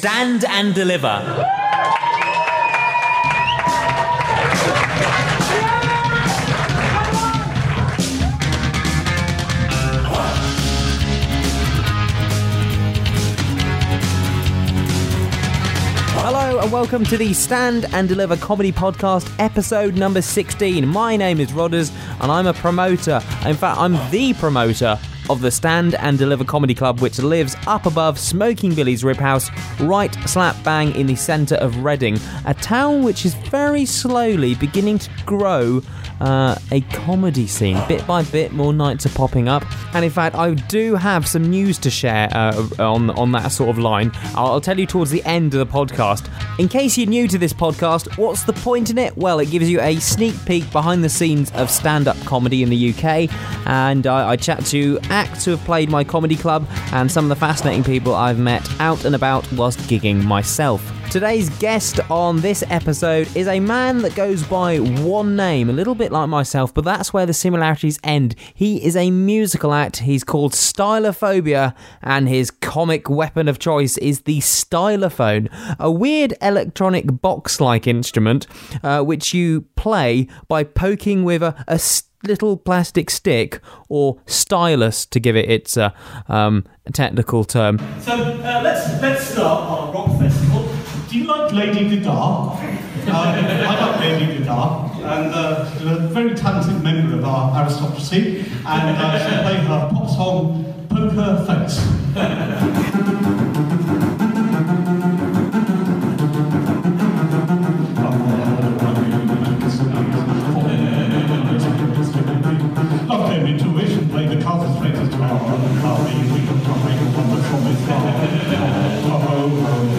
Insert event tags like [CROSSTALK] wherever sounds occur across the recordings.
Stand and Deliver. Hello and welcome to the Stand and Deliver Comedy Podcast, episode number 16. My name is Rhodders and I'm a promoter. In fact, I'm the promoter of the Stand and Deliver Comedy Club, which lives up above Smoking Billy's Rib House, right slap bang in the centre of Reading, a town which is very slowly beginning to grow uh, a comedy scene. Bit by bit, more nights are popping up, and in fact, I do have some news to share uh, on on that sort of line. I'll, I'll tell you towards the end of the podcast. In case you're new to this podcast, what's the point in it? Well, it gives you a sneak peek behind the scenes of stand-up comedy in the UK, and I, I chat to acts who have played my comedy club and some of the fascinating people I've met out and about whilst gigging myself. Today's guest on this episode is a man that goes by one name, a little bit like myself, but that's where the similarities end. He is a musical act. He's called Stylophobia, and his comic weapon of choice is the stylophone, a weird electronic box like instrument uh, which you play by poking with a, a little plastic stick or stylus to give it its uh, um, technical term. So uh, let's let's start our rock Lady Gaga? [LAUGHS] Uh, I like Lady Gaga, and uh, she's a very talented member of our aristocracy, and uh, she'll play her pop song "Poker Face." Love them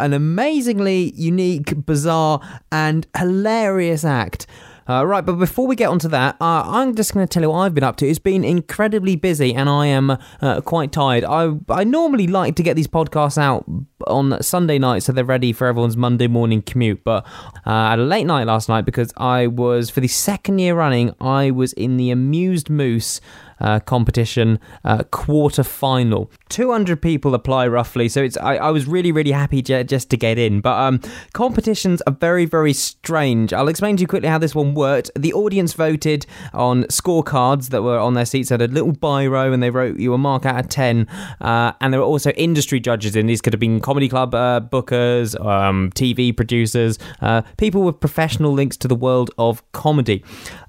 an amazingly unique, bizarre, and hilarious act. Uh, right, but before we get onto that, uh, I'm just going to tell you what I've been up to. It's been incredibly busy, and I am uh, quite tired. I I normally like to get these podcasts out on Sunday night so they're ready for everyone's Monday morning commute. But uh, had a late night last night because I was for the second year running. I was in the Amused Moose uh, competition uh, quarter final. 200 people apply roughly, so it's I, I was really really happy j- just to get in. But um, competitions are very very strange. I'll explain to you quickly how this one worked. The audience voted on scorecards that were on their seats. Had a little biro and they wrote you a mark out of 10. Uh, and there were also industry judges in. These could have been comedy club uh, bookers, um, TV producers, uh, people with professional links to the world of comedy.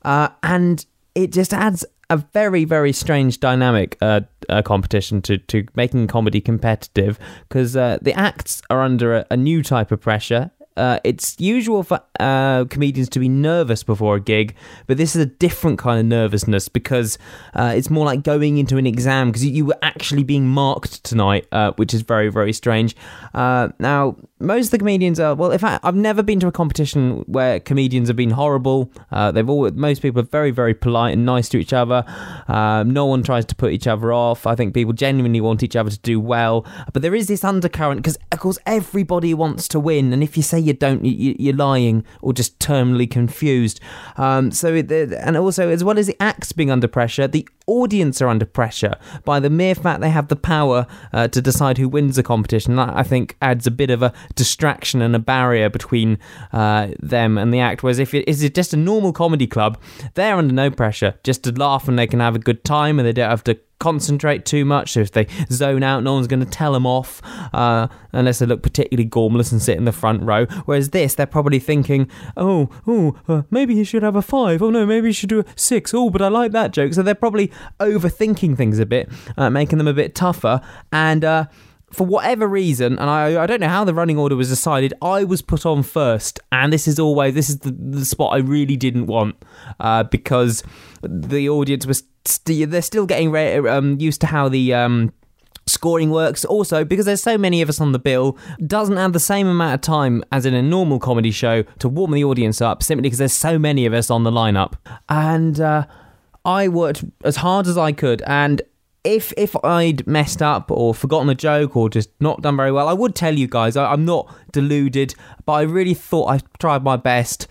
Uh, and it just adds a very very strange dynamic uh, competition to to making comedy competitive because uh, the acts are under a, a new type of pressure. Uh, it's usual for uh, comedians to be nervous before a gig, but this is a different kind of nervousness because uh, it's more like going into an exam because you, you were actually being marked tonight, uh, which is very, very strange. Uh, now, most of the comedians are well. In fact, I've never been to a competition where comedians have been horrible. Uh, they've all most people are very, very polite and nice to each other. Um, no one tries to put each other off. I think people genuinely want each other to do well. But there is this undercurrent because, of course, everybody wants to win, and if you say you don't, you, you're lying or just terminally confused. Um, so, it, and also as well as the acts being under pressure, the audience are under pressure by the mere fact they have the power uh, to decide who wins the competition. That I think adds a bit of a distraction and a barrier between uh, them and the act. Whereas if it is just a normal comedy club, they're under no pressure just to laugh and they can have a good time and they don't have to concentrate too much. If they zone out, no one's going to tell them off uh, unless they look particularly gormless and sit in the front row. Whereas this, they're probably thinking, oh, oh, uh, maybe he should have a five. Oh no, maybe he should do a six. Oh, but I like that joke. So they're probably overthinking things a bit, uh, making them a bit tougher. And uh, for whatever reason, and I, I don't know how the running order was decided, I was put on first, and this is always this is the, the spot I really didn't want uh, because the audience was st- they're still getting re- um, used to how the um, scoring works. Also, because there's so many of us on the bill, doesn't have the same amount of time as in a normal comedy show to warm the audience up, simply because there's so many of us on the lineup, and uh, I worked as hard as I could, and if if I'd messed up or forgotten a joke or just not done very well, I would tell you guys. I, I'm not deluded, but I really thought I tried my best.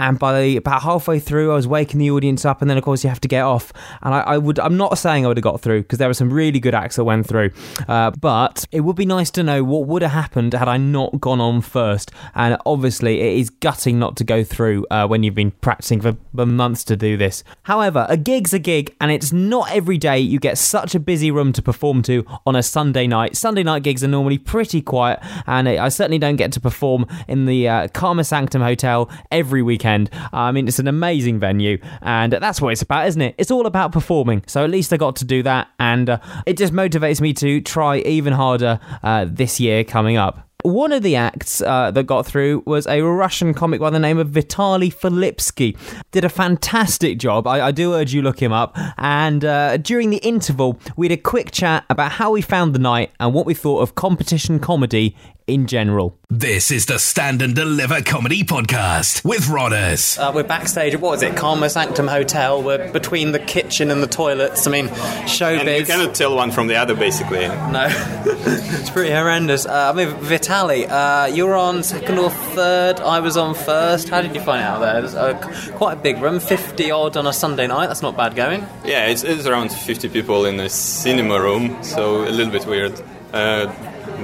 And by the, about halfway through, I was waking the audience up, and then of course you have to get off. And I, I would, I'm not saying I would have got through because there were some really good acts that went through, uh, but it would be nice to know what would have happened had I not gone on first. And obviously, it is gutting not to go through uh, when you've been practicing for, for months to do this. However, a gig's a gig, and it's not every day you get such a busy room to perform to on a Sunday night. Sunday night gigs are normally pretty quiet, and I certainly don't get to perform in the uh, Karma Sanctum Hotel every weekend. I mean, it's an amazing venue, and that's what it's about, isn't it? It's all about performing. So at least I got to do that, and uh, it just motivates me to try even harder uh, this year coming up. One of the acts uh, that got through was a Russian comic by the name of Vitaly Filipskiy. Did a fantastic job. I, I do urge you look him up. And uh, during the interval, we had a quick chat about how we found the night and what we thought of competition comedy in general. This is the Stand and Deliver Comedy Podcast with Rhodders. Uh, we're backstage at what is it, Karma Sanctum Hotel. We're between the kitchen and the toilets. I mean, showbiz. And you cannot tell one from the other, basically. No, [LAUGHS] it's pretty horrendous. Uh, I mean, Vitaly, uh, you were on second or third. I was on first. How did you find out there? It's uh, quite a big room, fifty odd on a Sunday night. That's not bad going. Yeah, it's, it's around 50 people in a cinema room, so a little bit weird. Uh,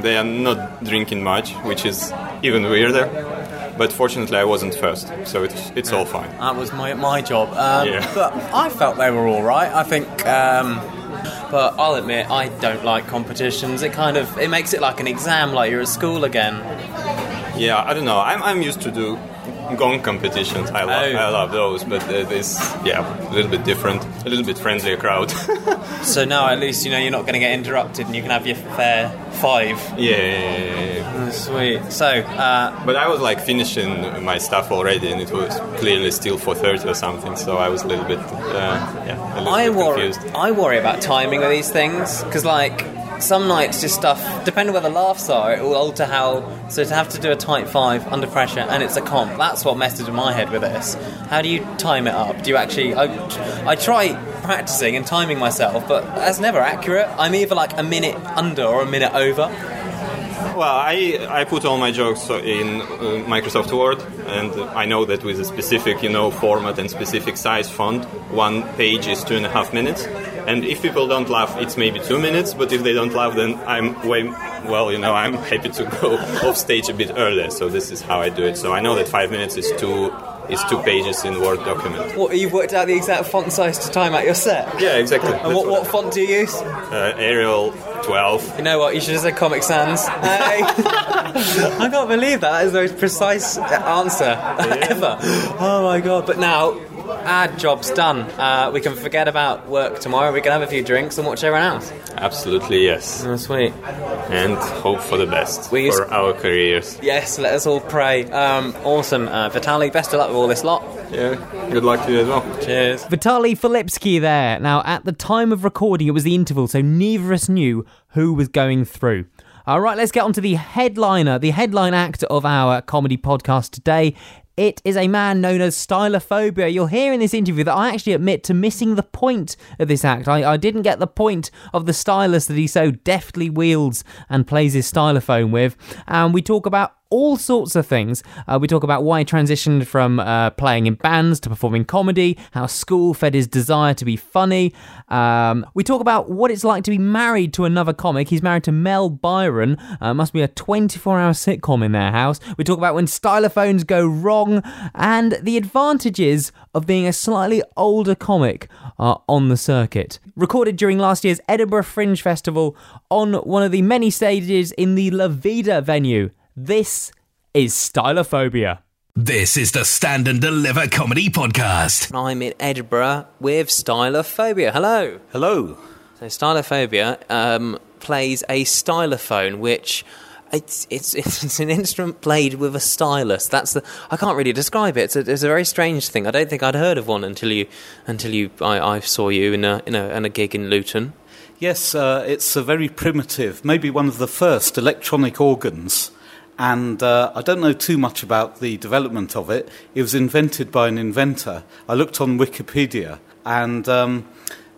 they are not drinking much, which is even weirder. But fortunately, I wasn't first, so it's it's all fine. That was my my job. Um, Yeah. But I felt they were all right. I think. Um, but I'll admit, I don't like competitions. It kind of it makes it like an exam, like you're at school again. Yeah, I don't know. I'm, I'm used to do gong competitions. I love Oh. I love those, but uh, this yeah a little bit different, a little bit friendlier crowd. [LAUGHS] So now at least you know you're not going to get interrupted, and you can have your fair five. yeah, yeah, yeah, yeah. Oh, sweet. So uh, But I was like finishing my stuff already, and it was clearly still 4:30 or something. So I was a little bit uh, yeah a little I bit worry. confused. I worry about timing of these things because, like, some nights just stuff. Depending where the laughs are, it will alter how. So to have to do a tight five under pressure, and it's a comp. That's what messes in my head with this. How do you time it up? Do you actually? I, I try practicing and timing myself, but that's never accurate. I'm either like a minute under or a minute over. Well, I, I put all my jokes in uh, Microsoft Word, and I know that with a specific, you know, format and specific size font, one page is two and a half minutes. And if people don't laugh, it's maybe two minutes. But if they don't laugh, then I'm way well, you know, I'm [LAUGHS] happy to go [LAUGHS] off stage a bit earlier. So this is how I do it. So I know that five minutes is two is two pages in Word document. What you've worked out the exact font size to time out your set. Yeah, exactly. And what, what font do you use? Uh, Arial 12. You know what? You should have said Comic Sans. Hey. [LAUGHS] I can't believe that. That is the most precise answer [LAUGHS] ever. Oh my god! But now, our job's done. Uh, we can forget about work tomorrow. We can have a few drinks and watch everyone else. Absolutely, yes. Oh, sweet. And hope for the best We used- for our careers. Yes, let us all pray. Um, awesome, uh, Vitaly. Best of luck with all this lot. Yeah, good luck to you as well. Cheers. Vitaly Filipskiy there. Now, at the time of recording, it was the interval, so neither of us knew who was going through. All right, let's get on to the headliner, the headline act of our comedy podcast today. It is a man known as Stylophobia. You'll hear in this interview that I actually admit to missing the point of this act. I, I didn't get the point of the stylus that he so deftly wields and plays his stylophone with. And we talk about all sorts of things. Uh, we talk about why he transitioned from uh, playing in bands to performing comedy, how school fed his desire to be funny. Um, we talk about what it's like to be married to another comic. He's married to Mel Byron. Uh, must be a 24 hour sitcom in their house. We talk about when stylophones go wrong and the advantages of being a slightly older comic on the circuit. Recorded during last year's Edinburgh Fringe Festival on one of the many stages in the La Vida venue. This is Stylophobia. This is the Stand and Deliver Comedy Podcast. I'm in Edinburgh with Stylophobia. Hello. Hello. So Stylophobia um, plays a stylophone, which it's, it's [LAUGHS] it's an instrument played with a stylus. That's the I can't really describe it. It's a, it's a very strange thing. I don't think I'd heard of one until you until you I, I saw you in a in a, in a gig in Luton. Yes, uh, it's a very primitive, maybe one of the first electronic organs. And uh, I don't know too much about the development of it. It was invented by an inventor. I looked on Wikipedia, and um,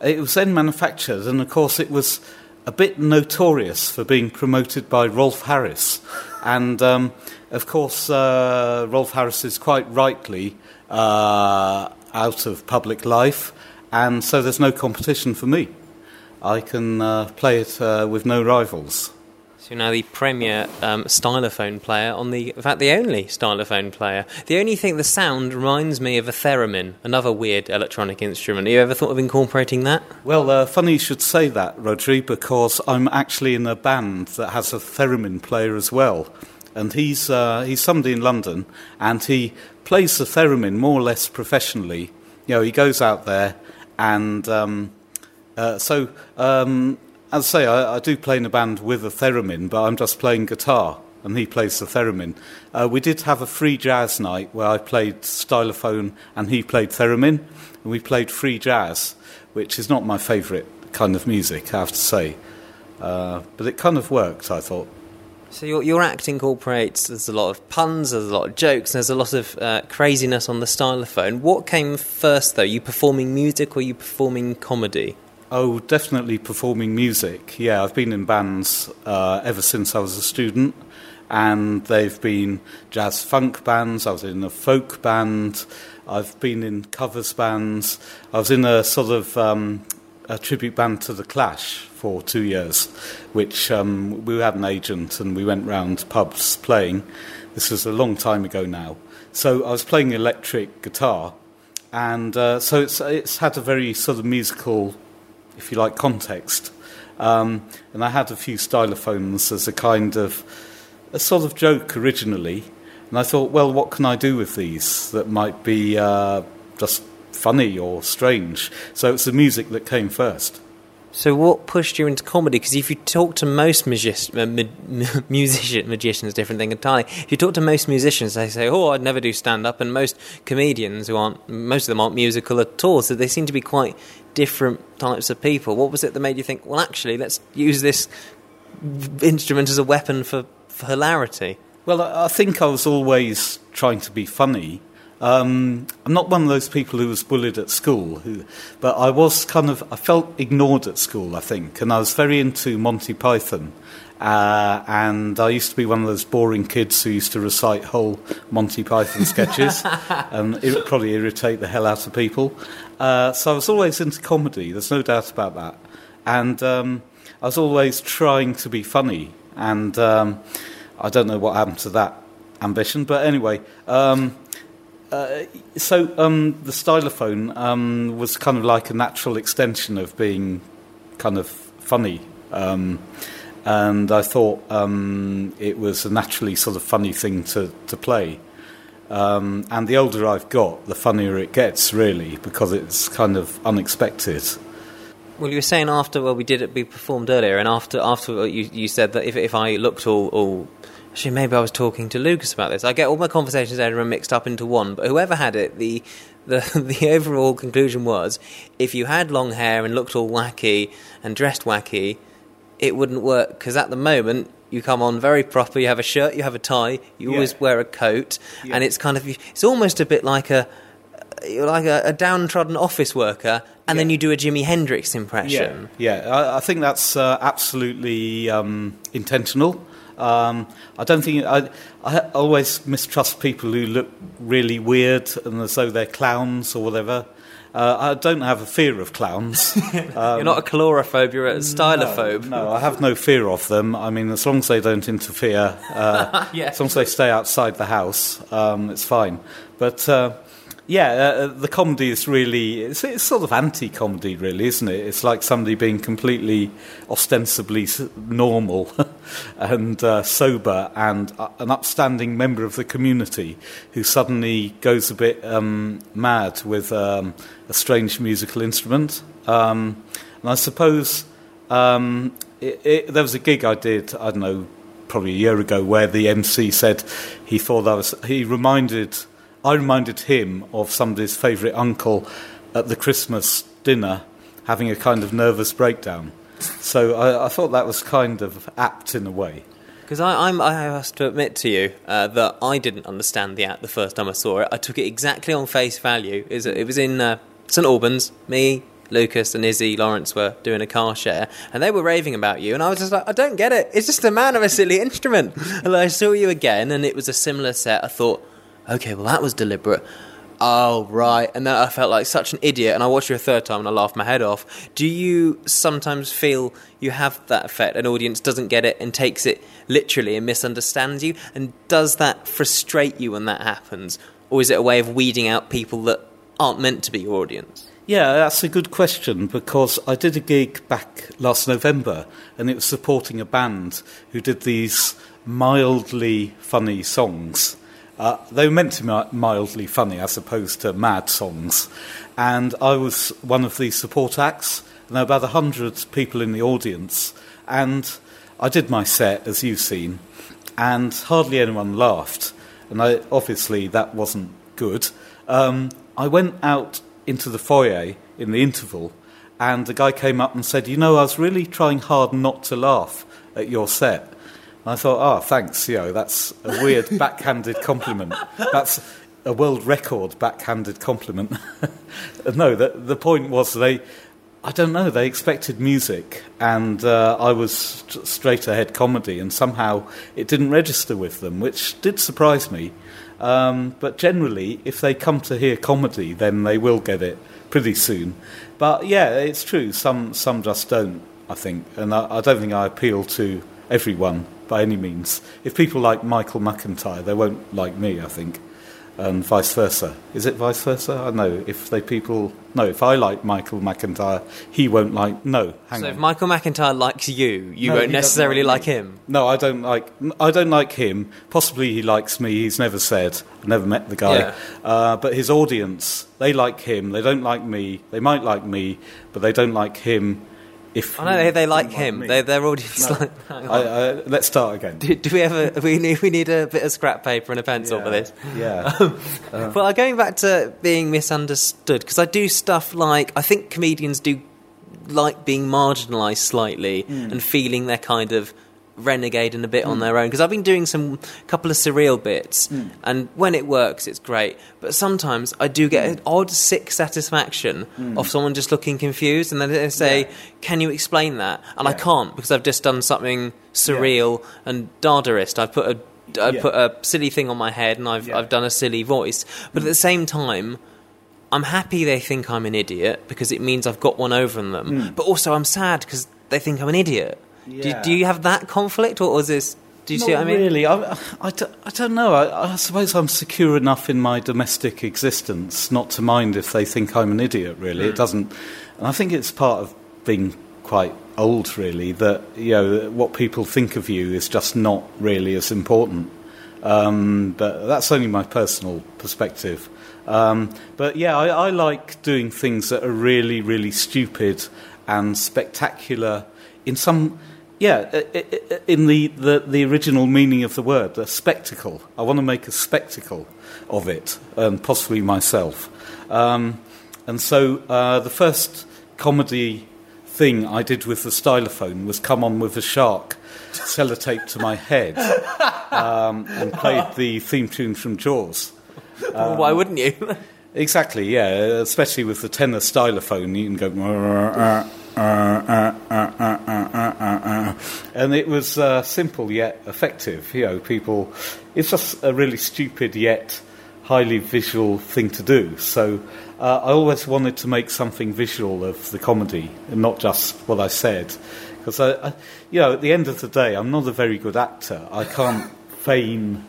it was then manufactured, and of course, it was a bit notorious for being promoted by Rolf Harris. And um, of course, uh, Rolf Harris is quite rightly uh, out of public life, and so there's no competition for me. I can uh, play it uh, with no rivals. So now the premier um, stylophone player on the, in fact, the only stylophone player. The only thing, the sound reminds me of a theremin, another weird electronic instrument. Have you ever thought of incorporating that? Well, uh, funny you should say that, Rodri, because I'm actually in a band that has a theremin player as well. And he's, uh, he's somebody in London, and he plays the theremin more or less professionally. You know, he goes out there, and um, uh, so um, as I say, I, I, do play in a band with a theremin, but I'm just playing guitar, and he plays the theremin. Uh, we did have a free jazz night where I played stylophone and he played theremin, and we played free jazz, which is not my favourite kind of music, I have to say. Uh, but it kind of worked, I thought. So your, your act incorporates, there's a lot of puns, there's a lot of jokes, there's a lot of uh, craziness on the stylophone. What came first, though? You performing music or you performing comedy? Oh, definitely performing music. Yeah, I've been in bands uh, ever since I was a student, and they've been jazz funk bands. I was in a folk band. I've been in covers bands. I was in a sort of um, a tribute band to the Clash for two years, which um, we had an agent and we went round pubs playing. This was a long time ago now. So I was playing electric guitar, and uh, so it's it's had a very sort of musical if you like, context. Um, and I had a few stylophones as a kind of a sort of joke originally. And I thought, well, what can I do with these that might be uh, just funny or strange? So it's the music that came first. So, what pushed you into comedy? Because if you talk to most magic- uh, ma- [LAUGHS] musician, magicians, different thing entirely. If you talk to most musicians, they say, "Oh, I'd never do stand up," and most comedians who aren't, most of them aren't musical at all. So they seem to be quite different types of people. What was it that made you think, "Well, actually, let's use this instrument as a weapon for, for hilarity"? Well, I think I was always trying to be funny um, I'm not one of those people who was bullied at school, who, but I was kind of, I felt ignored at school, I think, and I was very into Monty Python. Uh, and I used to be one of those boring kids who used to recite whole Monty Python sketches, [LAUGHS] and it would probably irritate the hell out of people. Uh, so I was always into comedy, there's no doubt about that. And um, I was always trying to be funny, and um, I don't know what happened to that ambition, but anyway. Um, uh, so um, the stylophone um, was kind of like a natural extension of being kind of funny. And I thought um, it was a naturally sort of funny thing to, to play. Um, and the older I've got, the funnier it gets, really, because it's kind of unexpected. Well, you were saying after well, we did it, we performed earlier, and after after you, you said that if if I looked all, all Actually, maybe I was talking to Lucas about this. I get all my conversations there and mixed up into one, but whoever had it, the, [LAUGHS] the, the overall conclusion was if you had long hair and looked all wacky and dressed wacky, it wouldn't work because at the moment you come on very proper. You have a shirt, you have a tie, you yeah. always wear a coat, yeah. and it's kind of it's almost a bit like a like a, a downtrodden office worker, and yeah. then you do a Jimi Hendrix impression. Yeah, yeah. I, I think that's uh, absolutely um, intentional. Um, I don't think I, I always mistrust people who look really weird and as though they're clowns or whatever. Uh, I don't have a fear of clowns. Um, [LAUGHS] you're not a coulrophobe, you're a stylophobe. No, no, I have no fear of them. I mean, as long as they don't interfere, uh, [LAUGHS] yes. as long as they stay outside the house, um, it's fine. But uh, yeah, uh, uh, the comedy is really, it's, it's sort of anti comedy, really, isn't it? It's like somebody being completely ostensibly normal [LAUGHS] and uh, sober and uh, an upstanding member of the community who suddenly goes a bit um, mad with um, a strange musical instrument. Um, and I suppose um, it, it, there was a gig I did, I don't know, probably a year ago, where the MC said he thought I was, he reminded I reminded him of somebody's favourite uncle at the Christmas dinner having a kind of nervous breakdown. So I, I thought that was kind of apt in a way. Because I, I have to admit to you uh, that I didn't understand the act the first time I saw it. I took it exactly on face value. It was, it was in uh, St Albans, me, Lucas and Izzy Lawrence were doing a car share, and they were raving about you, and I was just like, I don't get it. It's just a man of a silly instrument. [LAUGHS] And I saw you again, and it was a similar set. I thought, okay, well that was deliberate. Oh right, and then I felt like such an idiot, and I watched you a third time, and I laughed my head off. Do you sometimes feel you have that effect? An audience doesn't get it and takes it literally and misunderstands you, and does that frustrate you when that happens, or is it a way of weeding out people that aren't meant to be your audience? Yeah, that's a good question because I did a gig back last November and it was supporting a band who did these mildly funny songs. Uh, they were meant to be mildly funny as opposed to mad songs. And I was one of the support acts, and there were about 100 people in the audience. And I did my set, as you've seen, and hardly anyone laughed. And I, obviously, that wasn't good. Um, I went out into the foyer in the interval, and the guy came up and said, You know, I was really trying hard not to laugh at your set. And I thought, Oh, thanks, you know, that's a weird [LAUGHS] backhanded compliment. That's a world record backhanded compliment. [LAUGHS] no, the, the point was they, I don't know, they expected music, and uh, I was st- straight ahead comedy, and somehow it didn't register with them, which did surprise me. Um, but generally, if they come to hear comedy, then they will get it pretty soon. But yeah, it's true. Some some just don't. I think, and I, I don't think I appeal to everyone by any means. If people like Michael McIntyre, they won't like me. I think, and vice versa. Is it vice versa? I know. If they people no, if I like Michael McIntyre, he won't like. No, hang So on. if Michael McIntyre likes you, you No, won't necessarily like like him. No, I don't like. I don't like him. Possibly he likes me. He's never said. I've never met the guy. Yeah. Uh, but his audience, they like him. They don't like me. They might like me, but they don't like him. If I know they, they like him. me. They, their audience No. like. I, I, let's start again. do, do we ever? We need we need a bit of scrap paper and a pencil for this. Yeah. [LAUGHS] Um, uh-huh. Well, uh, going back to being misunderstood, because I do stuff like I think comedians do like being marginalised slightly Hmm. and feeling they're kind of renegading a bit on their own. Because I've been doing some couple of surreal bits, Hmm. and when it works, it's great. But sometimes I do get Hmm. an odd sick satisfaction of someone just looking confused, and then they say, Yeah. "Can you explain that?" And I can't because I've just done something surreal and Dadaist. I've put a I Yeah. put a silly thing on my head, and I've Yeah. I've done a silly voice. But at the same time, I'm happy they think I'm an idiot because it means I've got one over on them. But also, I'm sad because they think I'm an idiot. Do, Yeah. do you have that conflict, or, or is this? Do you see what I Not mean? really. I, I, don't, I don't know. I, I suppose I'm secure enough in my domestic existence not to mind if they think I'm an idiot, really. It doesn't. And I think it's part of being quite old, really, that, you know, what people think of you is just not really as important. Um, but that's only my personal perspective. Um, but yeah, I, I like doing things that are really, really stupid and spectacular in some, yeah, i- i- i- in the, the, the original meaning of the word, a spectacle. I want to make a spectacle of it, and possibly myself. Um, and so uh, the first comedy thing I did with the stylophone was come on with a shark sellotape to my head [LAUGHS] um, and played the theme tune from Jaws. Well, Why wouldn't you? [LAUGHS] Exactly, yeah, especially with the tenor stylophone, you can go. [LAUGHS] And it was uh, simple yet effective. You know, people. It's just a really stupid yet highly visual thing to do. So uh, I always wanted to make something visual of the comedy and not just what I said. Because, I, I, you know, at the end of the day, I'm not a very good actor. I can't feign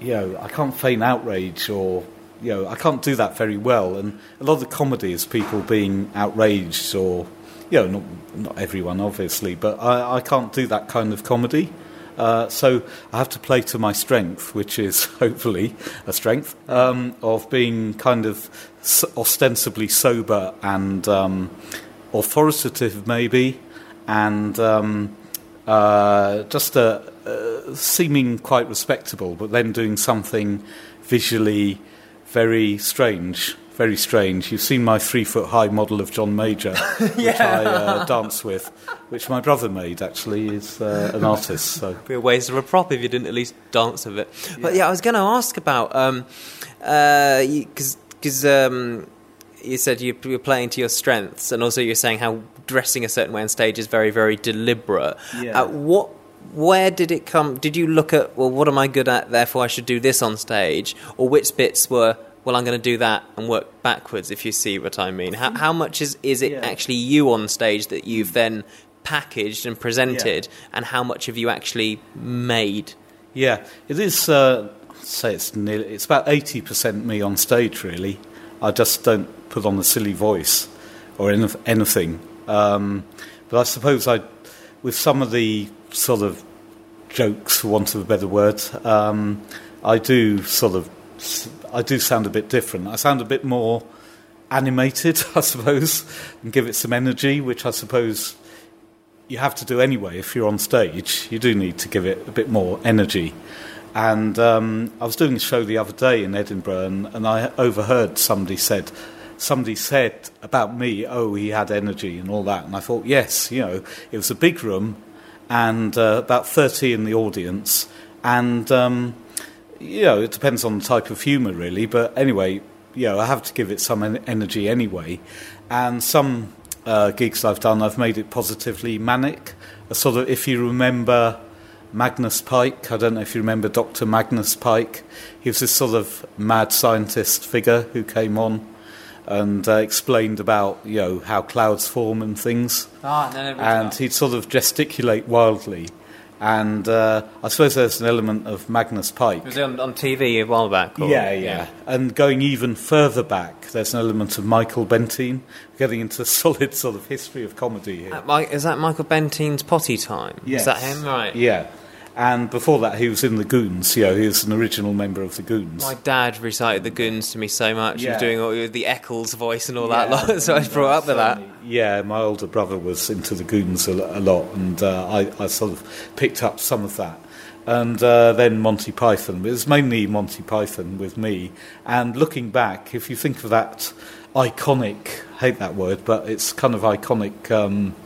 you know, I can't feign outrage or, you know, I can't do that very well. And a lot of the comedy is people being outraged or, you know, not, not everyone, obviously, but I, I can't do that kind of comedy. Uh, so I have to play to my strength, which is [LAUGHS] hopefully a strength um, of being kind of ostensibly sober and um, authoritative, maybe, and um, uh, just uh, seeming quite respectable, but then doing something visually very strange. Very strange. You've seen my three foot high model of John Major, [LAUGHS] which I uh, dance with, which my brother made actually. is uh, an [LAUGHS] artist. So It'd be a waste of a prop if you didn't at least dance with it. But yeah, I was going to ask about um, because because um, you said you, you're playing to your strengths, and also you're saying how dressing a certain way on stage is very, very deliberate. Yeah. Uh, what, where did it come? Did you look at well, what am I good at? Therefore, I should do this on stage, or which bits were well, I'm going to do that and work backwards. If you see what I mean, how, how much is is it Yeah. actually you on stage that you've then packaged and presented, and how much have you actually made? Yeah, it is. Uh, say it's nearly. It's about eighty percent me on stage. Really, I just don't put on a silly voice or any, anything. Um, but I suppose I, with some of the sort of jokes, for want of a better word, um, I do sort of. I do sound a bit different. I sound a bit more animated, [LAUGHS] I suppose, and give it some energy, which I suppose you have to do anyway if you're on stage. You do need to give it a bit more energy. And um, I was doing a show the other day in Edinburgh, and, and I overheard somebody said, somebody said about me, "Oh, he had energy and all that." And I thought, yes, you know, it was a big room, and uh, about thirty in the audience, and um, you know, it depends on the type of humour, really. But anyway, you know, I have to give it some en- energy anyway. And some uh, gigs I've done, I've made it positively manic. A sort of, if you remember Magnus Pyke, I don't know if you remember Dr. Magnus Pyke. He was this sort of mad scientist figure who came on and uh, explained about, you know, how clouds form and things Ah, no, no, and he'd sort of gesticulate wildly. And uh, I suppose there's an element of Magnus Pyke. was on, on TV a while back? or- Yeah, yeah. And going even further back, there's an element of Michael Bentine, getting into a [LAUGHS] solid sort of history of comedy here. Uh, Is that Michael Bentine's Potty Time? Is that him? Right. Yeah. And before that, he was in the Goons. You know, he was an original member of the Goons. My dad recited the Goons to me so much. He was doing all the Eccles voice and all Yeah, that lot, [LAUGHS] so I was brought up with that. Yeah, my older brother was into the Goons a, a lot, and uh, I, I sort of picked up some of that. And uh, then Monty Python. It was mainly Monty Python with me. And looking back, if you think of that iconic, hate that word, but it's kind of iconic um,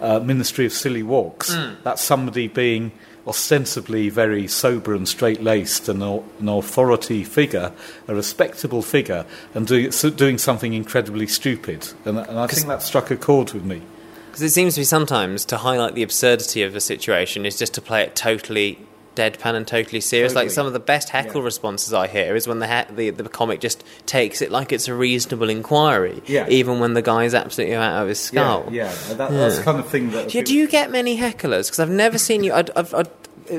uh, Ministry of Silly Walks, that's somebody being ostensibly very sober and straight laced and an authority figure, a respectable figure, and do, so doing something incredibly stupid. And, and I think that struck a chord with me. Because it seems to me sometimes to highlight the absurdity of a situation is just to play it totally deadpan and totally serious. Like some of the best heckle Yeah. responses I hear is when the, he- the the comic just takes it like it's a reasonable inquiry, Yeah. even when the guy's absolutely out of his skull. Yeah, yeah. That, that's the kind of thing that. Yeah, do you get many hecklers? Because I've never seen you. I'd, I've, I'd,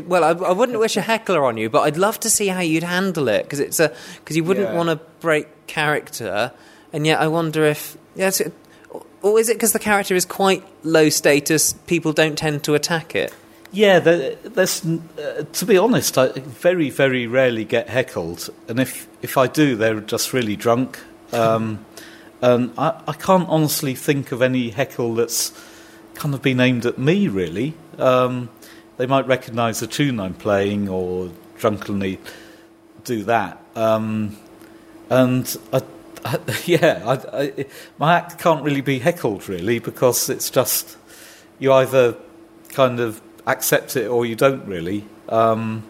well, I, I wouldn't wish a heckler on you, but I'd love to see how you'd handle it because it's a because you wouldn't Yeah. want to break character, and yet I wonder if yes, it, or is it because the character is quite low status? People don't tend to attack it. Yeah, there's. Uh, to be honest, I very, very rarely get heckled, and if if I do, they're just really drunk. Um, and I, I can't honestly think of any heckle that's kind of been aimed at me. Really, um, they might recognise the tune I'm playing or drunkenly do that. Um, and I, I, [LAUGHS] yeah, I, my act can't really be heckled really because it's just you either kind of accept it or you don't really. Um,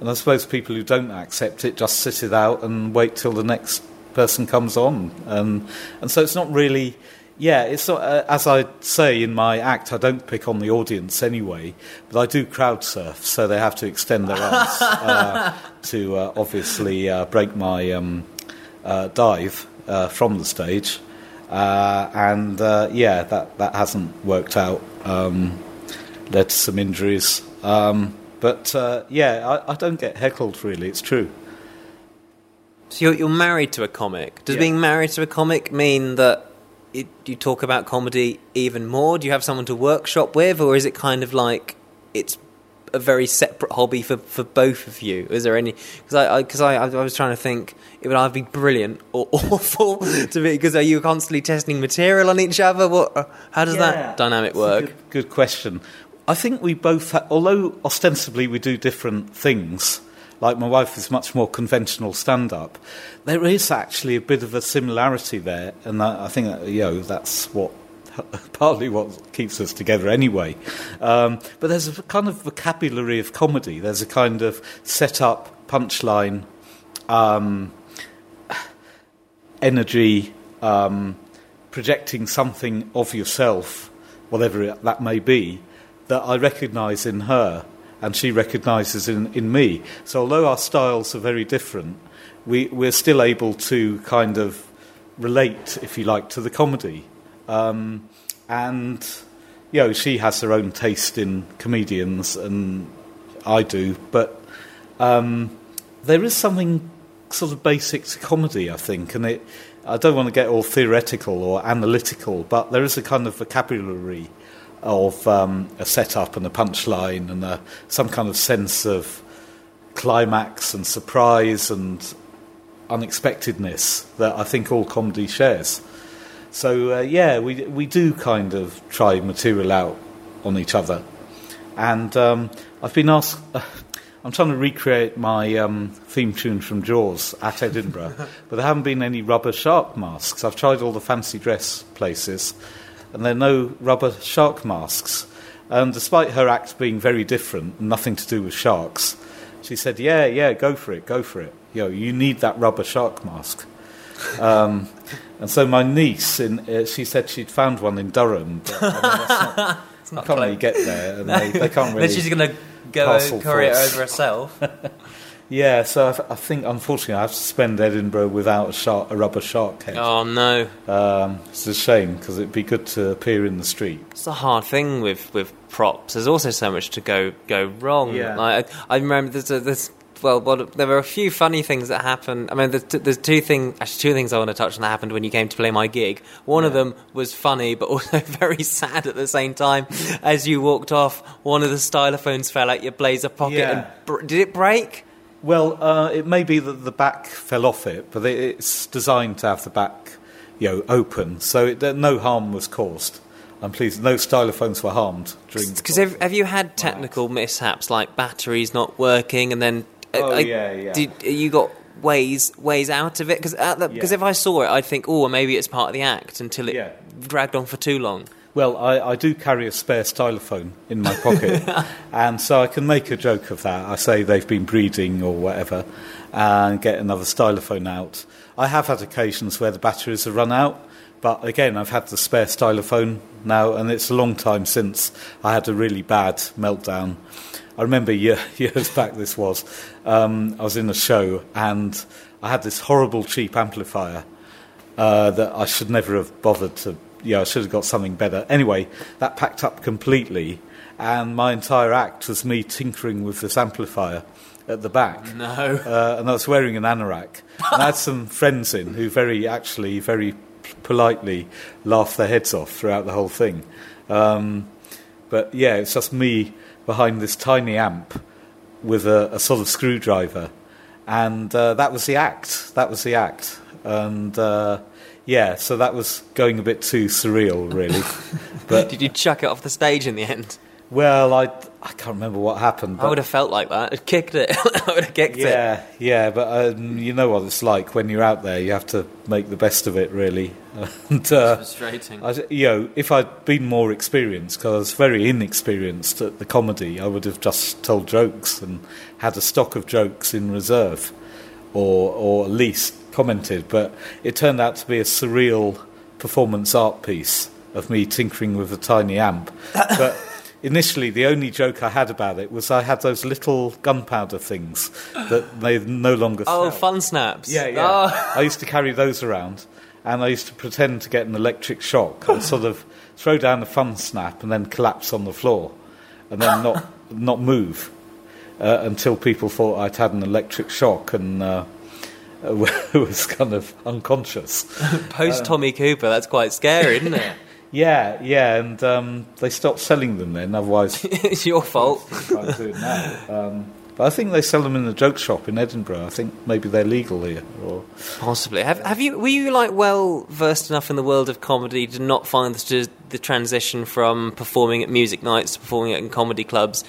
and I suppose people who don't accept it just sit it out and wait till the next person comes on. And and so it's not really. Yeah, it's not, uh, as I say in my act. I don't pick on the audience anyway, but I do crowd surf, so they have to extend their [LAUGHS] arms uh, to uh, obviously uh, break my um, uh, dive uh, from the stage. Uh, and uh, yeah, that, that hasn't worked out. Um, led to some injuries. Um, but uh, yeah, I, I don't get heckled really. It's true. So you're, you're married to a comic. Does Yeah. being married to a comic mean that it, you talk about comedy even more? Do you have someone to workshop with, or is it kind of like it's a very separate hobby for, for both of you? Is there any? Because I because I, I, was trying to think it would either be brilliant or [LAUGHS] awful to be. Because are you constantly testing material on each other? What? How does that dynamic work? Good, good question. I think we both, ha- although ostensibly we do different things. Like my wife is much more conventional stand-up. There is actually a bit of a similarity there, and I, I think you know that's what [LAUGHS] partly what keeps us together anyway. Um, but there's a kind of vocabulary of comedy. There's a kind of set-up, punchline, um, energy, um, projecting something of yourself, whatever that may be, that I recognise in her and she recognises in, in me. So although our styles are very different, we, we're still able to kind of relate, if you like, to the comedy. Um, and, you know, she has her own taste in comedians, and I do, but um, there is something sort of basic to comedy, I think, and it. I don't want to get all theoretical or analytical, but there is a kind of vocabulary of um, a setup and a punchline and a, some kind of sense of climax and surprise and unexpectedness that I think all comedy shares. So uh, yeah, we we do kind of try material out on each other, and um, I've been asked. Uh, [LAUGHS] I'm trying to recreate my um, theme tune from Jaws at Edinburgh, [LAUGHS] but there haven't been any rubber shark masks. I've tried all the fancy dress places, and there are no rubber shark masks. And despite her act being very different, nothing to do with sharks, she said, "Yeah, yeah, go for it, go for it. You know, you need that rubber shark mask." Um, and so my niece, in, uh, she said she'd found one in Durham. But, I mean, not, [LAUGHS] It's not can't really get there, and they, they can't [LAUGHS] really. Then she's going to go courier it over herself. [LAUGHS] Yeah, so I, I think unfortunately I have to spend Edinburgh without a shark, a rubber shark head. oh no, Um, it's a shame because it'd be good to appear in the street. it's a hard thing with, with props. There's also so much to go go wrong. Yeah. Like, I, I remember there's, a, there's well, well, there were a few funny things that happened. I mean, there's, t- there's two things, actually two things I want to touch on that happened when you came to play my gig. One of them was funny, but [LAUGHS] also very sad at the same time. As you walked off, one of the stylophones fell out your blazer pocket. Yeah. And br- did it break? Well, uh, it may be that the back fell off it, but it's designed to have the back, you know, open, so it, no harm was caused. I'm pleased no stylophones were harmed during. Because have, have you had technical mishaps like batteries not working and then uh, Oh, I- yeah, yeah. Did you got ways ways out of it? Because because Yeah. if I saw it, I'd think, oh, maybe it's part of the act until it Yeah. dragged on for too long. Well, I, I do carry a spare stylophone in my pocket, [LAUGHS] and so I can make a joke of that. I say they've been breeding or whatever, and get another stylophone out. I have had occasions where the batteries have run out, but again, I've had the spare stylophone now, and it's a long time since I had a really bad meltdown. I remember year, [LAUGHS] years back this was. Um, I was in a show, and I had this horrible cheap amplifier uh, that I should never have bothered to. Yeah, I should have got something better. Anyway, that packed up completely, and my entire act was me tinkering with this amplifier at the back. No. Uh, and I was wearing an anorak. and I had some [LAUGHS] friends in who very, actually, very politely laughed their heads off throughout the whole thing. Um, but yeah, it's just me behind this tiny amp with a, a sort of screwdriver. And uh, that was the act. That was the act. And uh, yeah, so that was going a bit too surreal, really. [LAUGHS] but Did you chuck it off the stage in the end? well, I I can't remember what happened. I would have felt like that. I'd kicked it. [LAUGHS] I would have kicked it. Yeah, yeah, but um, you know what it's like when you're out there. You have to make the best of it, really. [LAUGHS] And uh, Frustrating. I, you know, if I'd been more experienced, because I was very inexperienced at the comedy, I would have just told jokes and had a stock of jokes in reserve, or or at least commented. But it turned out to be a surreal performance art piece of me tinkering with a tiny amp. [LAUGHS] but initially, the only joke I had about it was I had those little gunpowder things that they no longer Oh, sell. fun snaps. Yeah, yeah. Oh. [LAUGHS] I used to carry those around, and I used to pretend to get an electric shock and sort of [LAUGHS] throw down a fun snap and then collapse on the floor, and then not not move uh, until people thought I'd had an electric shock and uh, [LAUGHS] was kind of unconscious. [LAUGHS] Post Tommy Cooper, that's quite scary, isn't it? [LAUGHS] Yeah, yeah, and um, they stopped selling them then. Otherwise, it's your fault. can't do it now. Um, but I think they sell them in the joke shop in Edinburgh. I think maybe they're legal here. Or Possibly. Have, have you? Were you like well versed enough in the world of comedy to not find the, the transition from performing at music nights to performing in comedy clubs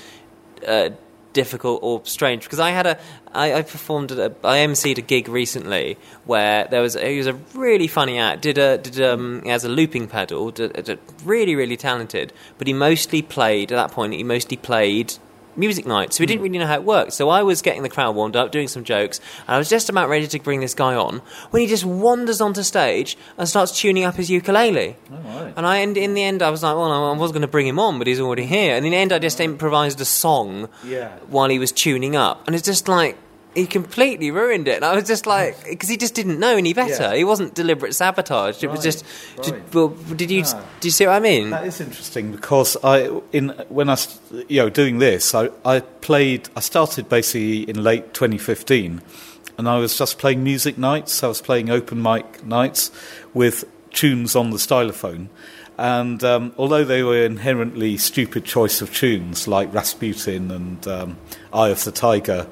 uh, difficult or strange? Because I had a, I, I performed at a, I emceed a gig recently where there was it was a really funny act. Did a did um has a looping pedal. Did, did, really really talented, but he mostly played at that point. He mostly played music night, so we didn't hmm. really know how it worked. So I was getting the crowd warmed up, doing some jokes, and I was just about ready to bring this guy on when he just wanders onto stage and starts tuning up his ukulele. Oh, and I, and in the end, I was like, well, I was going to bring him on, but he's already here. And in the end, I just improvised a song Yeah. while he was tuning up, and it's just like. He completely ruined it. And I was just like, [LAUGHS] because he just didn't know any better. Yeah. He wasn't deliberate sabotage. It was Right, just. Did, well, did you? Yeah. Do you see what I mean? That is interesting because I, in when I, you know, doing this, I, I played. I started basically in late 2015, and I was just playing music nights. I was playing open mic nights with tunes on the stylophone, and um, although they were inherently stupid choice of tunes like Rasputin and um, Eye of the Tiger,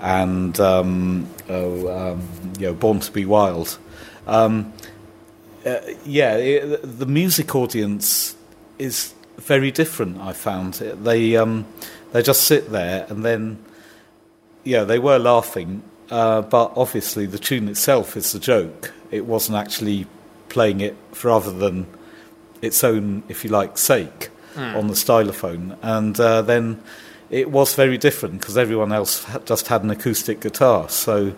and um, oh, um, you know, Born to Be Wild. Um, uh, yeah, it, the music audience is very different. I found they um, they just sit there and then yeah, they were laughing, uh, but obviously the tune itself is the joke. It wasn't actually playing it for rather than its own, if you like, sake on the stylophone, and uh, then it was very different because everyone else just had an acoustic guitar, so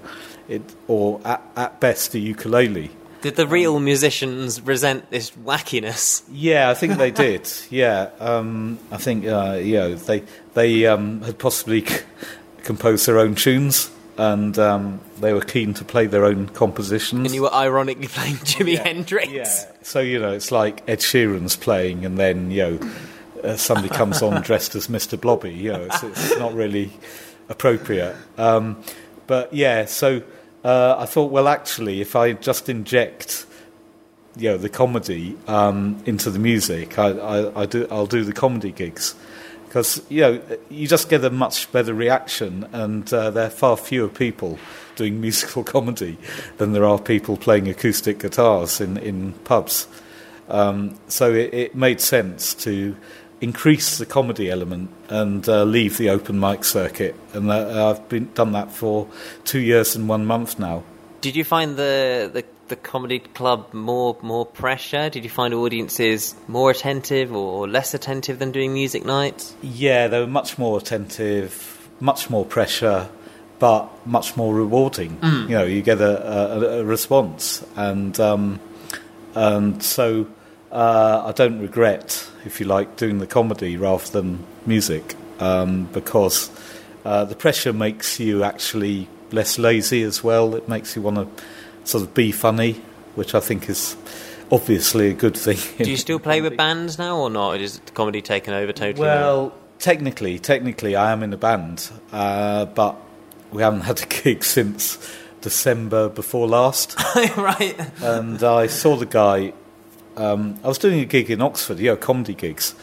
it or at, at best a ukulele. Did the real musicians resent this wackiness? Yeah, I think they [LAUGHS] did. Yeah, um, I think uh, yeah they they um, had possibly c- composed their own tunes, and um, they were keen to play their own compositions. And you were ironically playing Jimi Hendrix. yeah, so you know it's like Ed Sheeran's playing, and then you know uh, somebody comes on [LAUGHS] dressed as Mr. Blobby. You know, it's, it's not really appropriate. Um, but yeah, so uh, I thought, well, actually, if I just inject you know the comedy um, into the music, I, I, I do I'll do the comedy gigs because you know you just get a much better reaction, and uh, there are far fewer people doing [LAUGHS] musical comedy than there are people playing acoustic guitars in in pubs. Um, so it, it made sense to increase the comedy element and uh, leave the open mic circuit, and uh, I've been done that for two years and one month now. Did you find the, the the comedy club more more pressure? Did you find audiences more attentive or less attentive than doing music nights? Yeah, they were much more attentive, much more pressure, but much more rewarding. You know, you get a, a, a response, and um, and so uh, I don't regret, if you like, doing the comedy rather than music, um, because uh, the pressure makes you actually less lazy as well. It makes you want to sort of be funny, which I think is obviously a good thing. Do you still play with bands now or not? Is the comedy taken over totally? Well, technically, technically, I am in a band, uh, but we haven't [LAUGHS] had a gig since December before last. [LAUGHS] right. and I saw the guy. Um, I was doing a gig in Oxford, you know, comedy gigs,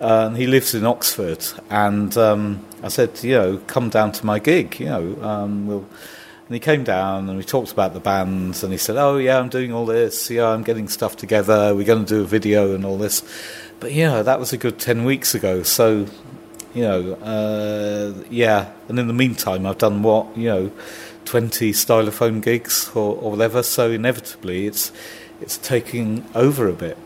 uh, and he lives in Oxford. And um, I said, you know, come down to my gig, you know. Um, we'll, and he came down and we talked about the bands, and he said, oh yeah, I'm doing all this. Yeah, I'm getting stuff together. We're going to do a video and all this. But know, that was a good ten weeks ago. So, you know, uh, yeah. And in the meantime, I've done what you know, twenty stylophone gigs or, or whatever. So inevitably, it's it's taking over a bit.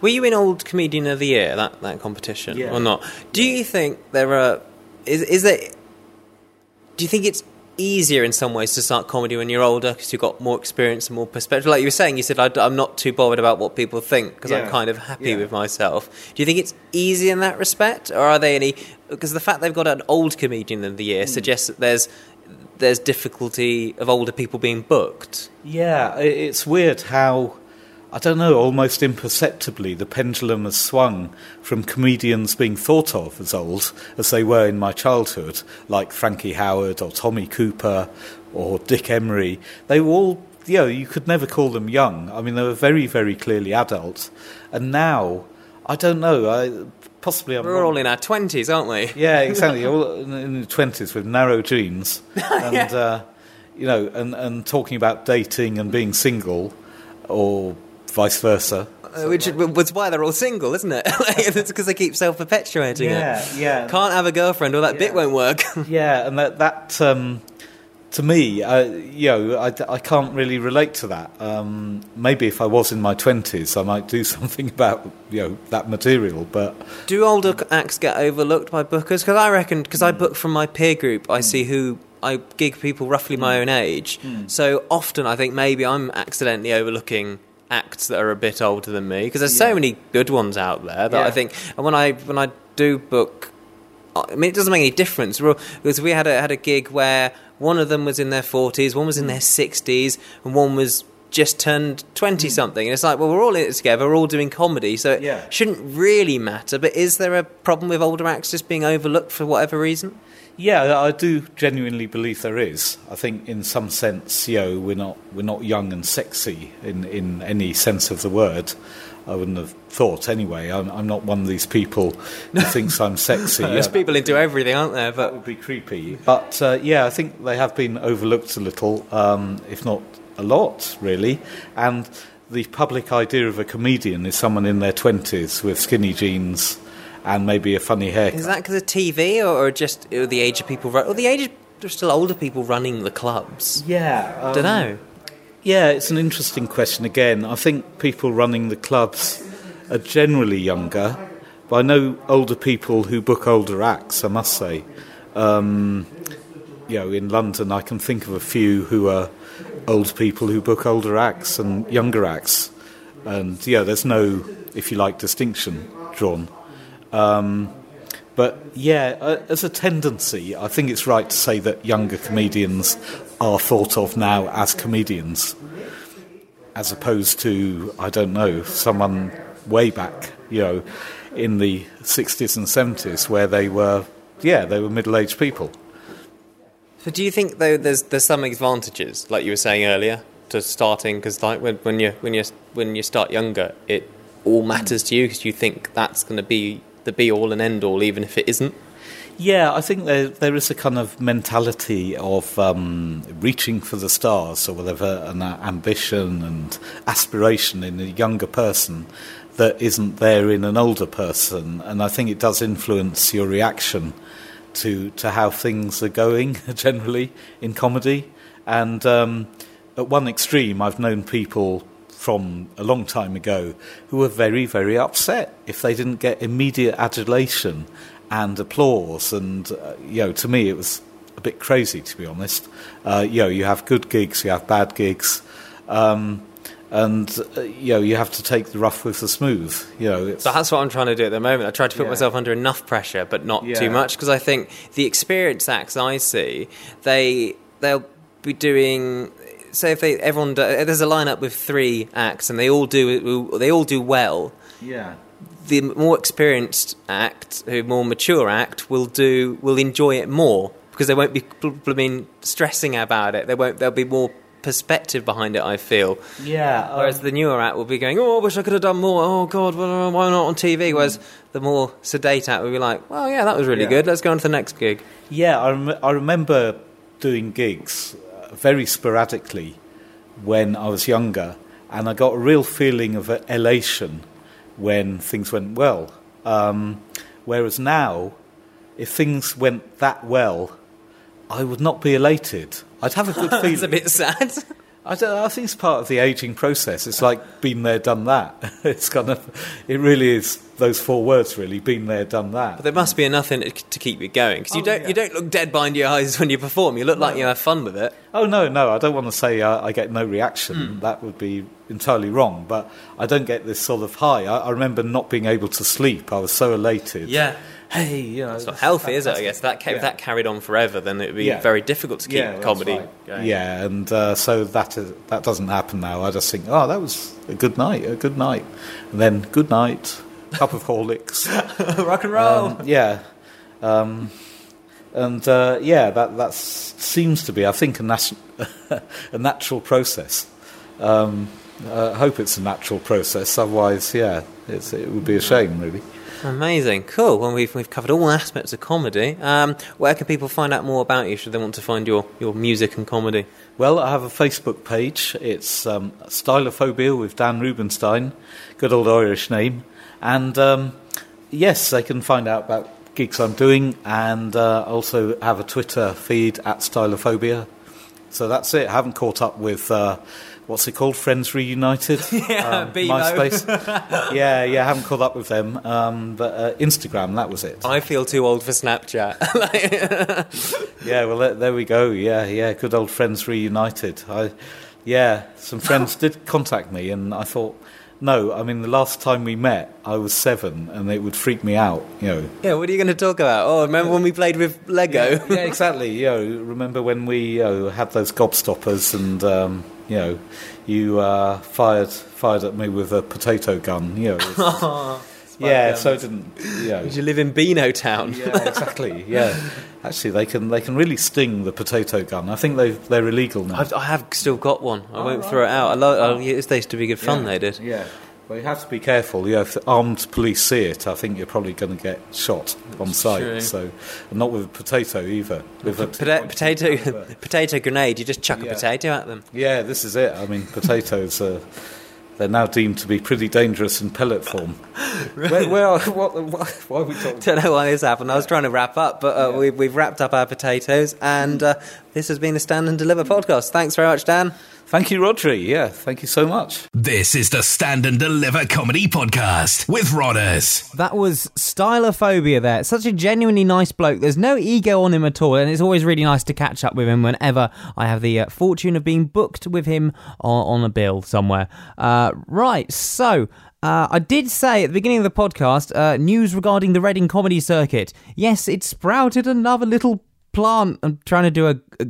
Were you in Old Comedian of the Year that that competition Yeah. or not? Do you think there are is is there? Do you think it's easier in some ways to start comedy when you're older because you've got more experience and more perspective? Like you were saying, you said I, am not too bothered about what people think because I'm kind of happy Yeah. with myself. Do you think it's easy in that respect, or are they any? Because the fact they've got an Old Comedian of the. Year hmm. suggests that there's there's difficulty of older people being booked. Yeah, it's weird how, I don't know, almost imperceptibly the pendulum has swung from comedians being thought of as old as they were in my childhood, like Frankie Howerd or Tommy Cooper or Dick Emery. They were all, you know, you could never call them young. I mean, they were very, very clearly adult. And now, I don't know, I, possibly I'm We're wrong. all in our twenties, aren't we? [LAUGHS] Yeah, exactly. All in the twenties with narrow jeans, [LAUGHS] and uh, you know, and, and talking about dating and being single, or vice versa. Uh, Which was why they're all single, isn't it? [LAUGHS] it's because they keep self perpetuating Yeah, it. yeah. yeah. Can't have a girlfriend or that bit won't work. Yeah, and that that um, to me, uh, you know, I, I can't really relate to that. Um, maybe if I was in my twenties, I might do [LAUGHS] something about you know that material. But Do older acts get overlooked by bookers? Because I reckon, because I book from my peer group, I see who I gig people roughly my own age. So often, I think maybe I'm accidentally overlooking acts that are a bit older than me because there's so many good ones out there that I think. And when I when I do book I mean, it doesn't make any difference We're because we had a had a gig where one of them was in their forties, one was in mm. their sixties, and one was just turned twenty mm. something. And it's like, well, we're all in it together. We're all doing comedy, so it Yeah. shouldn't really matter. But is there a problem with older acts just being overlooked for whatever reason? yeah, I do genuinely believe there is. I think in some sense, you know, we're not we're not young and sexy in in any sense of the word. I wouldn't have thought anyway. I'm, I'm not one of these people who thinks I'm sexy. [LAUGHS] There's Yeah, people into everything, aren't there? that But would be creepy. But uh, yeah, I think they have been overlooked a little, um, if not a lot, really. And the public idea of a comedian is someone in their 20s with skinny jeans and maybe a funny haircut. is that because of TV or, or just or the age of people? Or the age of there's still older people running the clubs? yeah. Um, Don't know. Yeah, it's an interesting question again. I think people running the clubs are generally younger, but I know older people who book older acts, I must say. Um, you know, in London, I can think of a few who are old people who book older acts and younger acts. And yeah, there's no, if you like, distinction drawn. Um, but yeah, as a tendency, I think it's right to say that younger comedians are thought of now as comedians, as opposed to, I don't know, someone way back, you know, in the 60s and 70s where they were, yeah, they were middle aged people. So do you think though there's there's some advantages, like you were saying earlier, to starting because like when, when you when you when you start younger, it all matters to you because you think that's going to be the be all and end all, even if it isn't. Yeah, I think there there is a kind of mentality of um, reaching for the stars or whatever, an ambition and aspiration in a younger person that isn't there in an older person, and I think it does influence your reaction to to how things are going [LAUGHS] generally in comedy. And um, at one extreme, I've known people from a long time ago who were very, very upset if they didn't get immediate adulation and applause. And, uh, you know, to me, it was a bit crazy, to be honest. Uh, you know, you have good gigs, you have bad gigs. Um, and, uh, you know, you have to take the rough with the smooth. You know, it's, So that's what I'm trying to do at the moment. I try to put Yeah. myself under enough pressure, but not Yeah. too much, because I think the experienced acts I see, they they'll be doing. Say if they everyone do, there's a lineup with three acts and they all do they all do well. yeah. The more experienced act, who more mature act, will do will enjoy it more because they won't be bl- blooming stressing about it. They won't. There'll be more perspective behind it. I feel. Yeah. Uh, Whereas the newer act will be going, oh, I wish I could have done more. Oh, God, uh, why not on TV? Mm. Whereas the more sedate act will be like, well, yeah, that was really Yeah. good. Let's go on to the next gig. Yeah, I, rem- I remember doing gigs uh, very sporadically when I was younger, and I got a real feeling of elation when things went well. Um, whereas now, if things went that well, I would not be elated. I'd have a good [LAUGHS] feeling. It's a bit sad. I, I think it's part of the aging process. It's like been there, done that. [LAUGHS] It's kind of, it really is those four words. Really, been there, done that. but there must be enough in it to keep you going. Because you, Oh, don't, yeah. you don't look dead behind your eyes when you perform. You look like you have fun with it. Oh no, no, I don't want to say I, I get no reaction. Hmm. That would be entirely wrong. But I don't get this sort of high. I, I remember not being able to sleep. I was so elated. Hey, you know, It's not healthy, is it? I guess that ca- Yeah. if that carried on forever, then it would be Yeah. very difficult to keep Yeah, comedy right. going. Yeah, and uh, so that is, that doesn't happen now. I just think, oh, that was a good night, a good night, and then good night, cup of Horlicks. [LAUGHS] Rock and roll. Um, yeah, um, and uh, yeah, that that seems to be, I think, a, nat- [LAUGHS] a natural process. Um, I hope it's a natural process. Otherwise, yeah, it's, it would be a shame, really. Amazing, cool. Well, we've we've covered all aspects of comedy. Um, where can people find out more about you? Should they want to find your, your music and comedy? Well, I have a Facebook page. It's um, Stylophobia with Dan Rubenstein, good old Irish name. And um, yes, they can find out about gigs I'm doing, and uh, also have a Twitter feed at Stylophobia. So that's it. I haven't caught up with uh, what's it called? Friends Reunited. [LAUGHS] Yeah, Bebo. MySpace. [LAUGHS] yeah, yeah. I haven't caught up with them. Um, but uh, Instagram, that was it. I feel too old for Snapchat. [LAUGHS] Yeah, well, there, there we go. Yeah, yeah. Good old Friends Reunited. I, yeah, some friends did contact me, and I thought, no. I mean, the last time we met, I was seven, and it would freak me out. You know. yeah, what are you going to talk about? Oh, remember when we played with Lego? yeah, exactly. You know, remember when we you know, had those gobstoppers and um, you know you uh, fired fired at me with a potato gun. You know, it's- [LAUGHS] yeah. So it didn't. You know, Did you live in Beano Town? yeah, exactly. Yeah, [LAUGHS] actually, they can they can really sting the potato gun. I think they they're illegal now. I've, I have still got one. I won't throw it out. I love. Oh, yeah, they used to be good fun. They did. Yeah. Well, you have to be careful. Yeah, if the armed police see it, I think you're probably going to get shot on sight. true. So, and not with a potato either. With a Pota- potato, [LAUGHS] [LAUGHS] potato grenade. You just chuck a potato at them. Yeah, this is it. I mean, potatoes are. They're now deemed to be pretty dangerous in pellet form. [LAUGHS] where, where are, what, why, why are we talking? Don't know why this happened. I was trying to wrap up, but uh, we've, we've wrapped up our potatoes, and uh, this has been a Stand and Deliver podcast. Thanks very much, Dan. Thank you, Rhodders. Yeah, thank you so much. This is the Stand and Deliver Comedy Podcast with Rhodders. That was Stylophobia there. Such a genuinely nice bloke. There's no ego on him at all, and it's always really nice to catch up with him whenever I have the uh, fortune of being booked with him on, on a bill somewhere. Uh, right, so. Uh, I did say at the beginning of the podcast uh, news regarding the Reading comedy circuit. Yes, it sprouted another little plant. I'm trying to do a, a,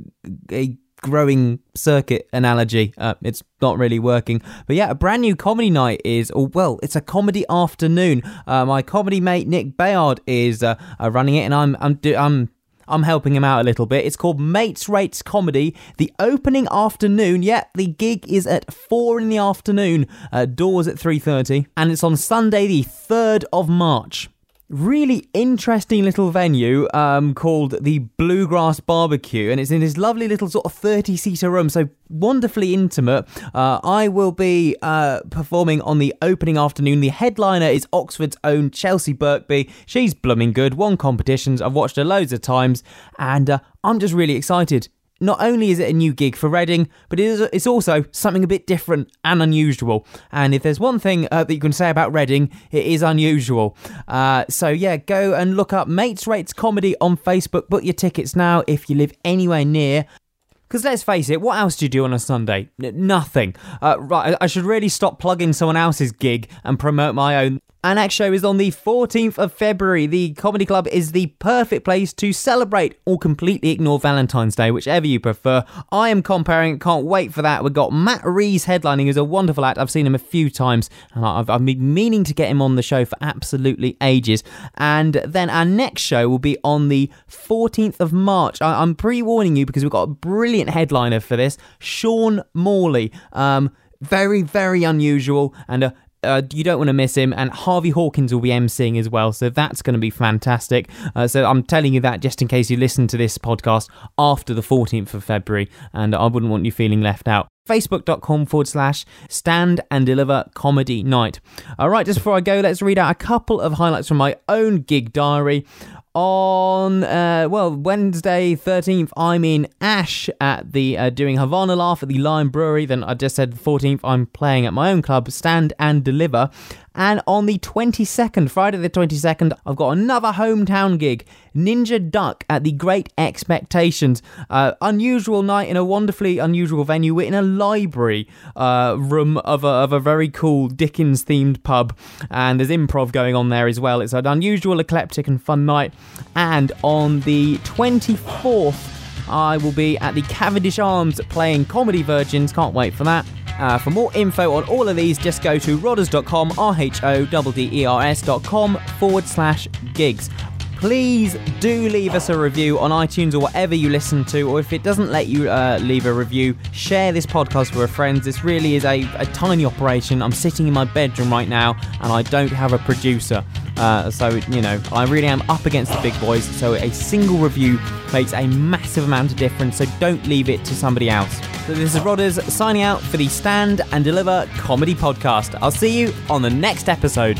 a growing circuit analogy. Uh, it's not really working. But yeah, a brand new comedy night is, or well, it's a comedy afternoon. Uh, my comedy mate Nick Bayard is uh, uh, running it, and I'm I'm do, I'm. I'm helping him out a little bit. It's called Mates Rates Comedy. The opening afternoon, yeah, the gig is at four in the afternoon. Uh, doors at three thirty, and it's on Sunday, the third of March really interesting little venue um, called the Bluegrass Barbecue, and it's in this lovely little sort of 30 seater room, so wonderfully intimate. Uh, I will be uh, performing on the opening afternoon. The headliner is Oxford's own Chelsea Birkby. She's blooming good, won competitions. I've watched her loads of times, and uh, I'm just really excited. Not only is it a new gig for Reading, but it is, it's also something a bit different and unusual. And if there's one thing uh, that you can say about Reading, it is unusual. Uh, so yeah, go and look up Mates Rates Comedy on Facebook. Book your tickets now if you live anywhere near. Because let's face it, what else do you do on a Sunday? N- nothing. Uh, right, I I should really stop plugging someone else's gig and promote my own. Our next show is on the 14th of February. The Comedy Club is the perfect place to celebrate or completely ignore Valentine's Day, whichever you prefer. I am compering, can't wait for that. We've got Matt Rees headlining, who's a wonderful act. I've seen him a few times, and I've, I've been meaning to get him on the show for absolutely ages. And then our next show will be on the 14th of March. I, I'm pre warning you because we've got a brilliant headliner for this Sean Morley. Um, very, very unusual and a uh, you don't want to miss him, and Harvey Hawkins will be emceeing as well, so that's going to be fantastic. Uh, so I'm telling you that just in case you listen to this podcast after the 14th of February, and I wouldn't want you feeling left out. Facebook.com forward slash stand and deliver comedy night. All right, just before I go, let's read out a couple of highlights from my own gig diary. On uh, well Wednesday thirteenth, I'm in Ash at the uh, doing Havana Laugh at the Lion Brewery. Then I just said fourteenth, I'm playing at my own club, Stand and Deliver. And on the 22nd, Friday the 22nd, I've got another hometown gig, Ninja Duck at the Great Expectations. Uh, unusual night in a wonderfully unusual venue. We're in a library uh, room of a, of a very cool Dickens themed pub, and there's improv going on there as well. It's an unusual, eclectic, and fun night. And on the 24th, I will be at the Cavendish Arms playing Comedy Virgins. Can't wait for that. Uh, for more info on all of these, just go to rhodders.com, R H O D D E R S.com forward slash gigs. Please do leave us a review on iTunes or whatever you listen to, or if it doesn't let you uh, leave a review, share this podcast with friends. This really is a, a tiny operation. I'm sitting in my bedroom right now and I don't have a producer. Uh, so, you know, I really am up against the big boys. So, a single review makes a massive amount of difference. So, don't leave it to somebody else. So, this is Rhodders signing out for the Stand and Deliver Comedy Podcast. I'll see you on the next episode.